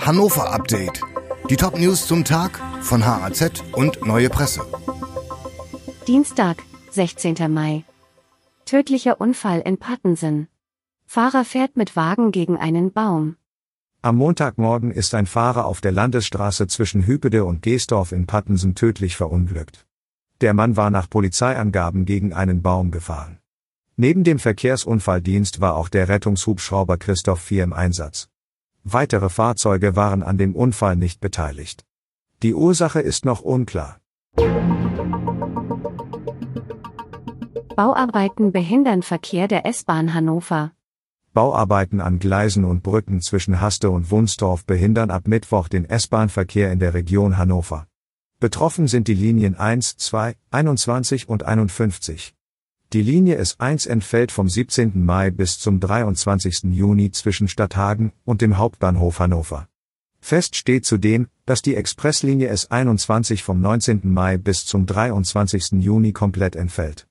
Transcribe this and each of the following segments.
Hannover Update. Die Top-News zum Tag von HAZ und Neue Presse. Dienstag, 16. Mai. Tödlicher Unfall in Pattensen. Fahrer fährt mit Wagen gegen einen Baum. Am Montagmorgen ist ein Fahrer auf der Landesstraße zwischen Hüpede und Geesdorf in Pattensen tödlich verunglückt. Der Mann war nach Polizeiangaben gegen einen Baum gefahren. Neben dem Verkehrsunfalldienst war auch der Rettungshubschrauber Christoph 4 im Einsatz. Weitere Fahrzeuge waren an dem Unfall nicht beteiligt. Die Ursache ist noch unklar. Bauarbeiten behindern Verkehr der S-Bahn Hannover. Bauarbeiten an Gleisen und Brücken zwischen Haste und Wunstorf behindern ab Mittwoch den S-Bahn-Verkehr in der Region Hannover. Betroffen sind die Linien 1, 2, 21 und 51. Die Linie S1 entfällt vom 17. Mai bis zum 23. Juni zwischen Stadthagen und dem Hauptbahnhof Hannover. Fest steht zudem, dass die Expresslinie S21 vom 19. Mai bis zum 23. Juni komplett entfällt.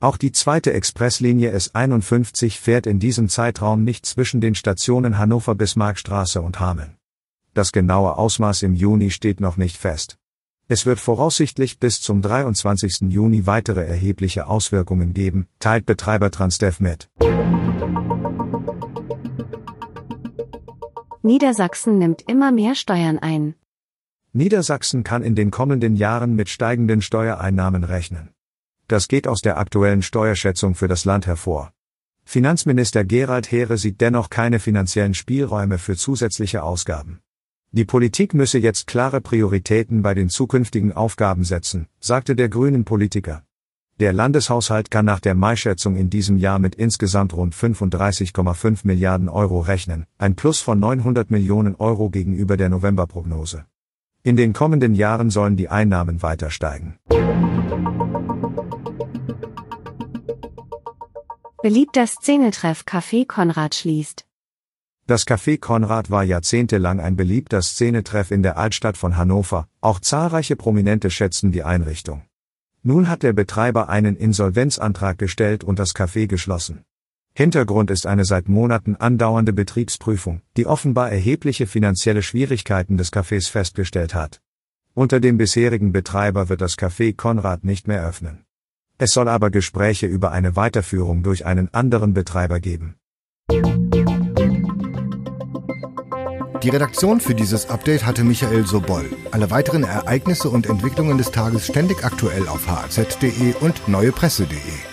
Auch die zweite Expresslinie S51 fährt in diesem Zeitraum nicht zwischen den Stationen Hannover-Bismarckstraße und Hameln. Das genaue Ausmaß im Juni steht noch nicht fest. Es wird voraussichtlich bis zum 23. Juni weitere erhebliche Auswirkungen geben, teilt Betreiber Transdev mit. Niedersachsen nimmt immer mehr Steuern ein. Niedersachsen kann in den kommenden Jahren mit steigenden Steuereinnahmen rechnen. Das geht aus der aktuellen Steuerschätzung für das Land hervor. Finanzminister Gerald Heere sieht dennoch keine finanziellen Spielräume für zusätzliche Ausgaben. Die Politik müsse jetzt klare Prioritäten bei den zukünftigen Aufgaben setzen, sagte der grünen Politiker. Der Landeshaushalt kann nach der Mai-Schätzung in diesem Jahr mit insgesamt rund 35,5 Milliarden Euro rechnen, ein Plus von 900 Millionen Euro gegenüber der Novemberprognose. In den kommenden Jahren sollen die Einnahmen weiter steigen. Beliebter Szenetreff Café Konrad schließt. Das Café Konrad war jahrzehntelang ein beliebter Szenetreff in der Altstadt von Hannover, auch zahlreiche Prominente schätzten die Einrichtung. Nun hat der Betreiber einen Insolvenzantrag gestellt und das Café geschlossen. Hintergrund ist eine seit Monaten andauernde Betriebsprüfung, die offenbar erhebliche finanzielle Schwierigkeiten des Cafés festgestellt hat. Unter dem bisherigen Betreiber wird das Café Konrad nicht mehr öffnen. Es soll aber Gespräche über eine Weiterführung durch einen anderen Betreiber geben. Die Redaktion für dieses Update hatte Michael Sobol. Alle weiteren Ereignisse und Entwicklungen des Tages ständig aktuell auf hz.de und neuepresse.de.